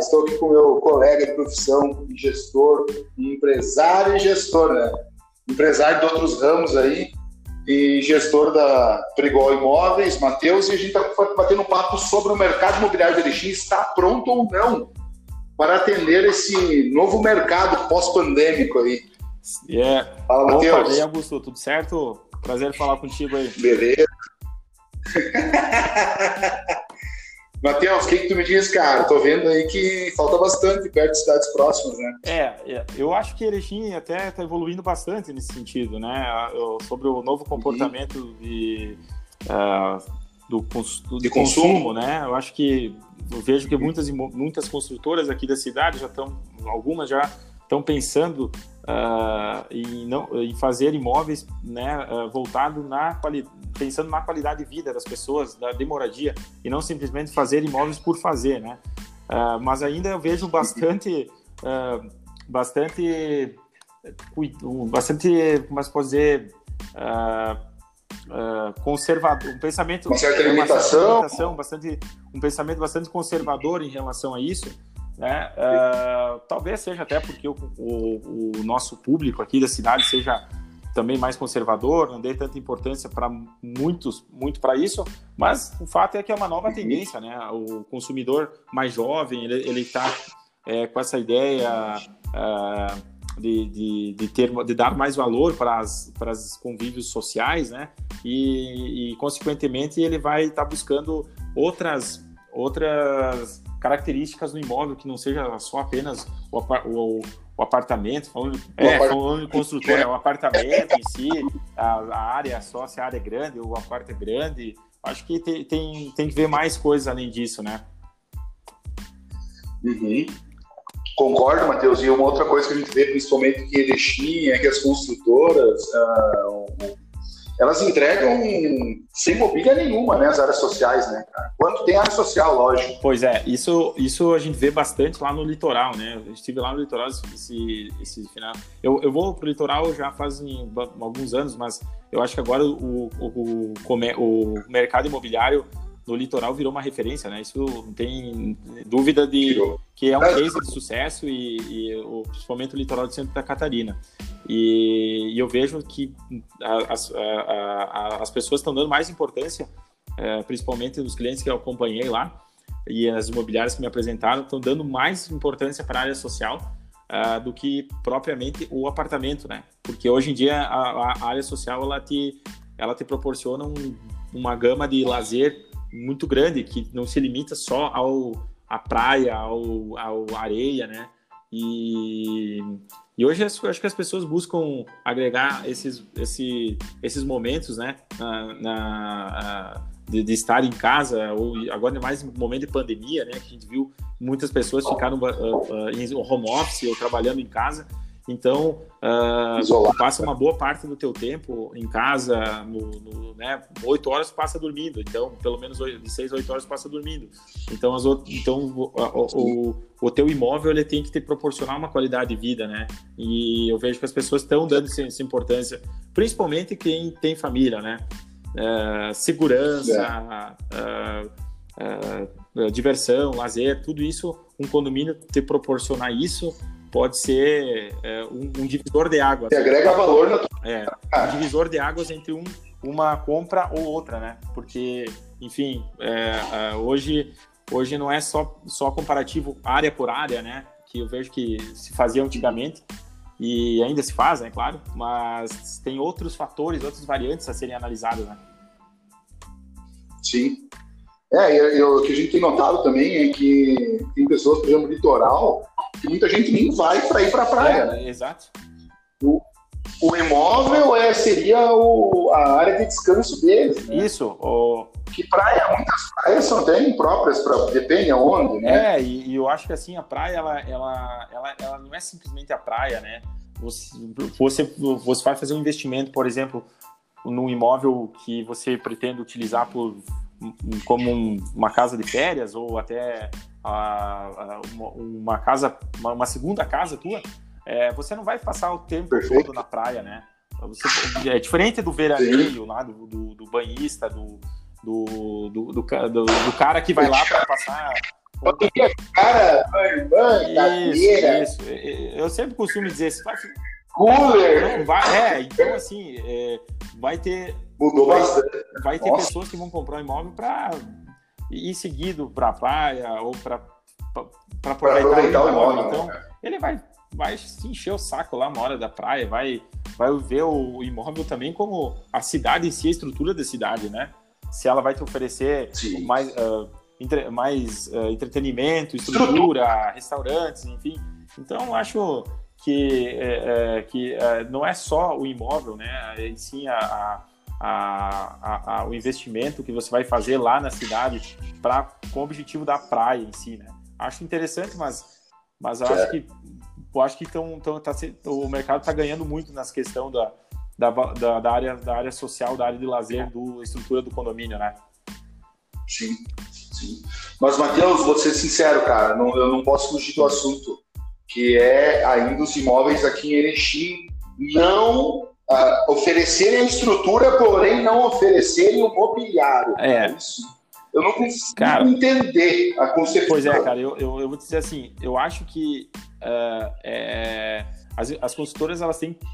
Estou aqui com meu colega de profissão, gestor, empresário e gestor, né? Empresário de outros ramos aí e gestor da Trigol Imóveis, Matheus, e a gente está batendo um papo sobre o mercado imobiliário de Erechim, está pronto ou não para atender esse novo mercado pós-pandêmico aí. Yeah. Fala, Matheus. Opa, aí, Augusto, tudo certo? Prazer falar contigo aí. Beleza. Matheus, o que, que tu me diz, cara? Tô vendo aí que falta bastante perto de cidades próximas, né? É, é eu acho que Erechim até está evoluindo bastante nesse sentido, né? Sobre o novo comportamento uhum. de, uh, do, do, de consumo, consumo, né? Eu acho que eu vejo que muitas, muitas construtoras aqui da cidade já estão, algumas já estão pensando uh, em, não, fazer imóveis né, uh, voltado na pensando na qualidade de vida das pessoas, da demoradia, e não simplesmente fazer imóveis por fazer, né? Uh, mas ainda eu vejo bastante, bastante, bastante, como é que pode dizer, Uh, conservador, um pensamento, uma certa limitação, limitação bastante, um pensamento bastante conservador em relação a isso, né? Uh, talvez seja até porque o, o, o, nosso público aqui da cidade seja também mais conservador, não dê tanta importância para muitos, muito para isso, mas o fato é que é uma nova tendência, né? O consumidor mais jovem, ele está é, com essa ideia uh, de, de, de, ter, de dar mais valor para os convívios sociais, né? E, e consequentemente, ele vai estar tá buscando outras, outras características no imóvel que não seja só apenas o, o, o apartamento, falando, é, falando de construtor, é o apartamento em si, a, a, área só, se a área é grande, o apartamento é grande. Acho que tem, tem, tem que ver mais coisas além disso, né? Uhum. Concordo, Matheus. E uma outra coisa que a gente vê, principalmente que Erechim, é que as construtoras, uh, elas entregam sem mobília nenhuma, né, as áreas sociais, né? Quanto tem área social, lógico. Pois é, isso, isso a gente vê bastante lá no litoral, né? Eu estive lá no litoral esse, esse final. Eu, eu vou pro litoral já faz alguns anos, mas eu acho que agora o, o, o, o mercado imobiliário no litoral virou uma referência, né? Isso não tem dúvida de que é um case de sucesso e, e principalmente o litoral de Santa Catarina. E, e eu vejo que as, as pessoas estão dando mais importância, é, principalmente os clientes que eu acompanhei lá e as imobiliárias que me apresentaram, estão dando mais importância para a área social uh, do que propriamente o apartamento, né? Porque hoje em dia a, a área social ela te, ela te proporciona um, uma gama de lazer muito grande que não se limita só ao à praia, ao, ao areia, né? E, e hoje acho que as pessoas buscam agregar esses, esse, esses momentos, né, na, na de, de, estar em casa, ou agora é mais momento de pandemia, né, que a gente viu muitas pessoas ficaram uh, uh, em home office ou trabalhando em casa, então, uh, passa uma boa parte do teu tempo em casa, no, no, né, 8 horas passa dormindo, então, pelo menos de 6 a 8 horas passa dormindo. Então, as outras, então o, o, o, teu imóvel ele tem que te proporcionar uma qualidade de vida, né? E eu vejo que as pessoas estão dando essa, importância, principalmente quem tem família, né? Uh, segurança, uh, uh, diversão, lazer, tudo isso, um condomínio te proporcionar isso pode ser é, um, um, divisor de águas. Você agrega valor na É, um divisor de águas entre um, uma compra ou outra, né? Porque, enfim, é, é, hoje, hoje não é só, só comparativo área por área, né? Que eu vejo que se fazia antigamente e ainda se faz, é né, claro, mas tem outros fatores, outras variantes a serem analisadas, né? Sim. É, e o que a gente tem notado também é que tem pessoas, por exemplo, litoral, muita gente nem vai para ir para a praia. É, né? Exato. O, o imóvel é, seria o, a área de descanso deles. Né? Isso. O... Que praia, muitas praias são até impróprias, pra, depende aonde, né? É, e, e, eu acho que assim, a praia, ela, ela, ela, ela não é simplesmente a praia, né? Você, você, você vai fazer um investimento, por exemplo, num imóvel que você pretende utilizar por, como um, uma casa de férias ou até a, uma, uma, casa, uma, uma, segunda casa tua, é, você não vai passar o tempo Perfeito. todo na praia, né? Você, é diferente do veraneio lá, do, do, do banhista, do, do, do, do, do, cara que vai lá para passar Cara, cadeira. Isso, isso. Eu sempre costumo dizer, se vai cooler. É, então assim, é, vai ter. Mudou vai, bastante. Vai ter Nossa. pessoas que vão comprar um imóvel para ir seguido para a praia ou para aproveitar, aproveitar, o. Então, né? ele vai, vai se encher o saco lá na hora da praia, vai, vai ver o imóvel também como a cidade em si, a estrutura da cidade, né? Se ela vai te oferecer Sim. mais, uh, entre, mais uh, entretenimento, estrutura, estrutura, restaurantes, enfim. Então, acho que, é, é, que é, não é só o imóvel, né? E sim a, a, a, o investimento que você vai fazer lá na cidade para com o objetivo da praia em si, né? Acho interessante, mas, mas eu acho que eu acho que tão, tão, tá, o mercado está ganhando muito nessa questão da, da, da, da, área, da área social, da área de lazer, do estrutura do condomínio, né? Sim, sim. Mas, Matheus, vou ser sincero, cara, não, eu não posso fugir do assunto que é ainda os imóveis aqui em Erechim não uh, oferecerem a estrutura, porém não oferecerem o mobiliário. É. é isso. Eu não consigo cara, entender a concepção. Pois é, cara, eu, eu, eu vou dizer assim, eu acho que uh, é, as, as consultoras elas têm que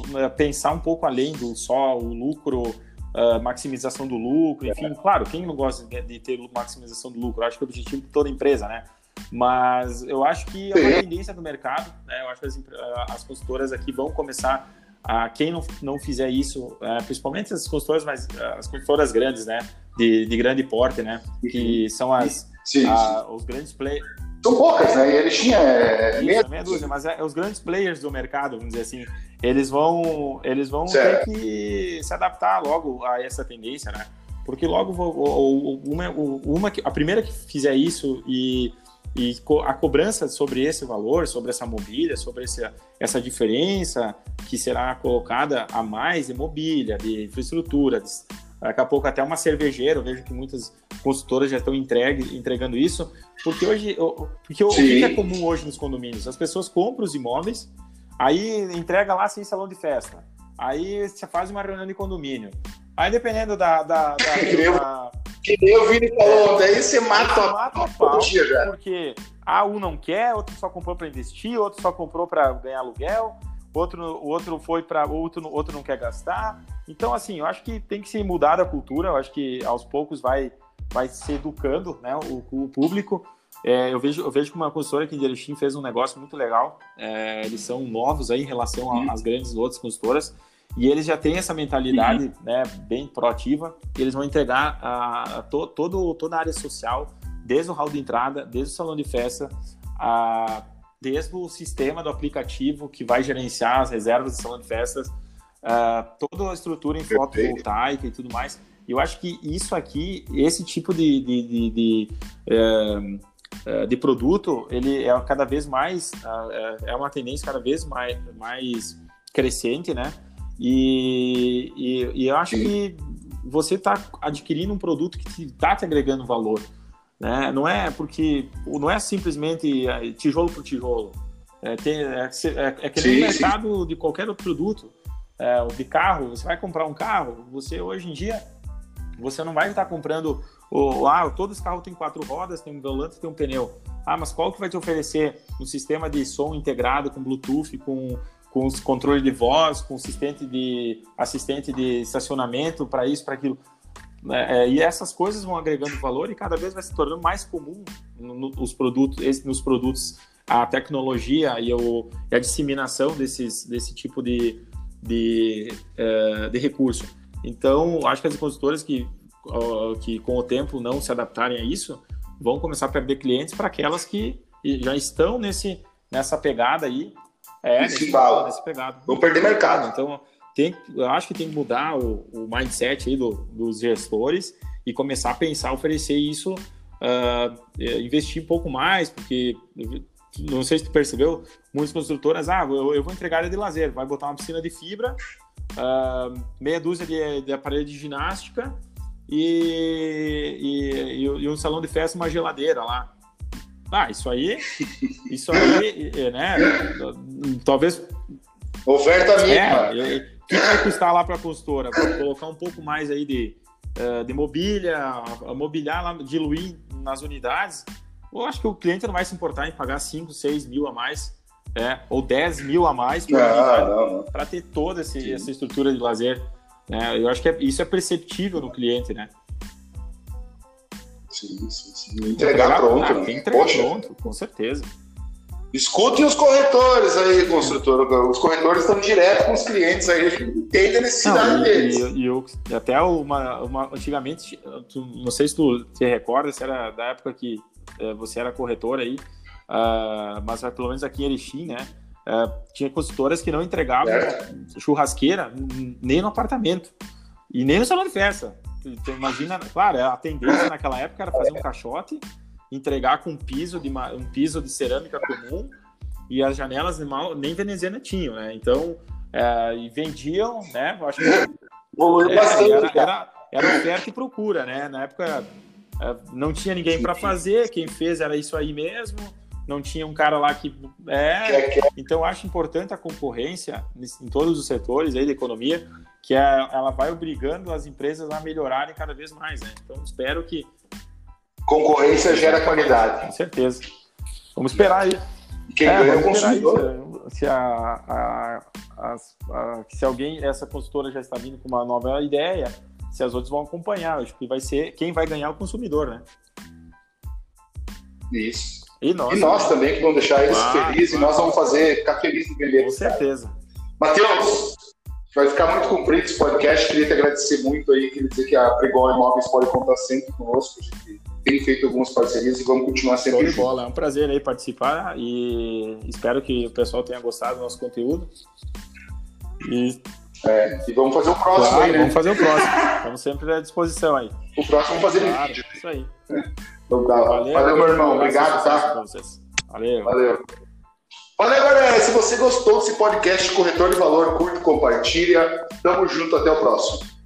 uh, pensar um pouco além do só o lucro, uh, maximização do lucro, enfim, é. claro, quem não gosta de, de ter maximização do lucro? Eu acho que é o objetivo de toda empresa, né? Mas eu acho que é uma tendência do mercado, né? Eu acho que as, as consultoras aqui vão começar a quem não, não fizer isso, é, principalmente as consultoras, mas as consultoras grandes, né? De, de grande porte, né? Que são as sim, a, os grandes players. São poucas, né? Eles tinham é, meia... meia dúzia, mas é, os grandes players do mercado, vamos dizer assim, eles vão, eles vão ter que se adaptar logo a essa tendência, né? Porque logo uma, uma, a primeira que fizer isso e e a cobrança sobre esse valor, sobre essa mobília, sobre esse, essa diferença que será colocada a mais de mobília, de infraestrutura, de, daqui a pouco até uma cervejeira, eu vejo que muitas consultoras já estão entregue, entregando isso, porque hoje, porque o que é comum hoje nos condomínios? As pessoas compram os imóveis, aí entrega lá sem salão de festa, aí você faz uma reunião de condomínio, aí dependendo da, da, da, da que nem o Vini falou ontem, aí você mata, você mata a pau, já. Porque a um não quer, outro só comprou para investir, outro só comprou para ganhar aluguel, outro, outro foi para outro, outro não quer gastar. Então, assim, eu acho que tem que se mudar a cultura, eu acho que aos poucos vai, vai se educando né, o, o público. É, eu, vejo, eu vejo que uma consultora aqui em Erechim fez um negócio muito legal. É, eles são novos aí em relação às grandes outras consultoras. E eles já têm essa mentalidade uhum. né, bem proativa, eles vão entregar a, a to, todo, toda a área social, desde o hall de entrada, desde o salão de festa, a, desde o sistema do aplicativo que vai gerenciar as reservas do salão de festas, a, toda a estrutura em fotovoltaica e tudo mais. Eu acho que isso aqui, esse tipo de, de, de, de, é, é de produto, ele é cada vez mais, é, é uma tendência cada vez mais, mais crescente, né? E, e, e eu acho Sim. que você está adquirindo um produto que está te agregando valor. Né? Não é porque não é simplesmente é, tijolo por tijolo. É, tem, é, é, é que nem mercado de qualquer outro produto. É, de carro, você vai comprar um carro, você hoje em dia você não vai estar comprando o, ah, todos os carros têm quatro rodas, tem um volante, tem um pneu. Ah, mas qual que vai te oferecer um sistema de som integrado com Bluetooth, com com os controle de voz, com assistente de assistente de estacionamento para isso, para aquilo. É, é, e essas coisas vão agregando valor e cada vez vai se tornando mais comum nos produtos, nos produtos a tecnologia e, o, e a disseminação desses, desse tipo de, de, é, de recurso. Então, acho que as consultoras que, que com o tempo não se adaptarem a isso vão começar a perder clientes para aquelas que já estão nesse, nessa pegada aí é, nesse, bala. nesse pegado. Vão perder mercado. Então, tem, eu acho que tem que mudar o, o mindset aí do, dos gestores e começar a pensar, oferecer isso, uh, investir um pouco mais, porque não sei se tu percebeu, muitas construtoras, ah, eu, eu vou entregar área de lazer, vai botar uma piscina de fibra, uh, meia dúzia de, de aparelho de ginástica e, e, e, um salão de festa, uma geladeira lá. Ah, isso aí, isso aí, né? Talvez. Oferta mínima. É, o que vai custar lá para a consultora? Colocar um pouco mais aí de, uh, de mobília, mobiliar lá, diluir nas unidades. eu acho que o cliente não vai se importar em pagar 5, 6 mil a mais, é, ou 10 mil a mais para ter toda esse, essa estrutura de lazer. Né? Eu acho que é, isso é perceptível no cliente, né? Sim, sim, sim. Entregar, entregar pronto. Ah, né? Entregar Poxa. pronto, com certeza. Escutem os corretores aí, construtor. Os corretores estão direto com os clientes aí, entende a necessidade não, e, deles. E, eu, até uma, uma, antigamente, tu, não sei se tu te recorda, se era da época que é, você era corretor aí, uh, mas pelo menos aqui em Erechim, né? Uh, tinha consultoras que não entregavam é. churrasqueira nem no apartamento e nem no salão de festa. Tu, imagina, claro, a tendência naquela época era fazer um caixote entregar com um piso de, um piso de cerâmica comum e as janelas nem veneziana tinham, né? Então, é, e vendiam, né? Eu acho que é, era, era, era oferta e procura, né? Na época é, não tinha ninguém para fazer, quem fez era isso aí mesmo, não tinha um cara lá que é. Então, eu acho importante a concorrência em todos os setores aí da economia, que é, ela vai obrigando as empresas a melhorarem cada vez mais, né? Então, espero que Concorrência gera qualidade. Com certeza. Vamos esperar aí. Quem é, ganha é o consumidor. Se, a, a, a, a, se alguém, essa consultora já está vindo com uma nova ideia, se as outras vão acompanhar, acho que vai ser quem vai ganhar é o consumidor, né? Isso. E nós, e nós também, que vamos deixar eles claro, felizes, e nós vamos fazer, ficar felizes de vender. Com certeza. Matheus, vai ficar muito comprido esse podcast. Queria te agradecer muito aí, queria dizer que a Prigol Imóveis pode contar sempre conosco. A gente tem feito algumas parcerias e vamos continuar sempre Show de bola, é um prazer aí participar e espero que o pessoal tenha gostado do nosso conteúdo. E, é, e vamos fazer o próximo claro, aí, né? Vamos fazer o próximo. Estamos sempre à disposição aí. O próximo vamos fazer claro, vídeo. Isso aí. Então tá. Valeu, Valeu meu irmão. Obrigado, tá? Valeu. Valeu. Olha, galera, se você gostou desse podcast Corretor de Valor, curte, compartilha. Tamo junto, até o próximo.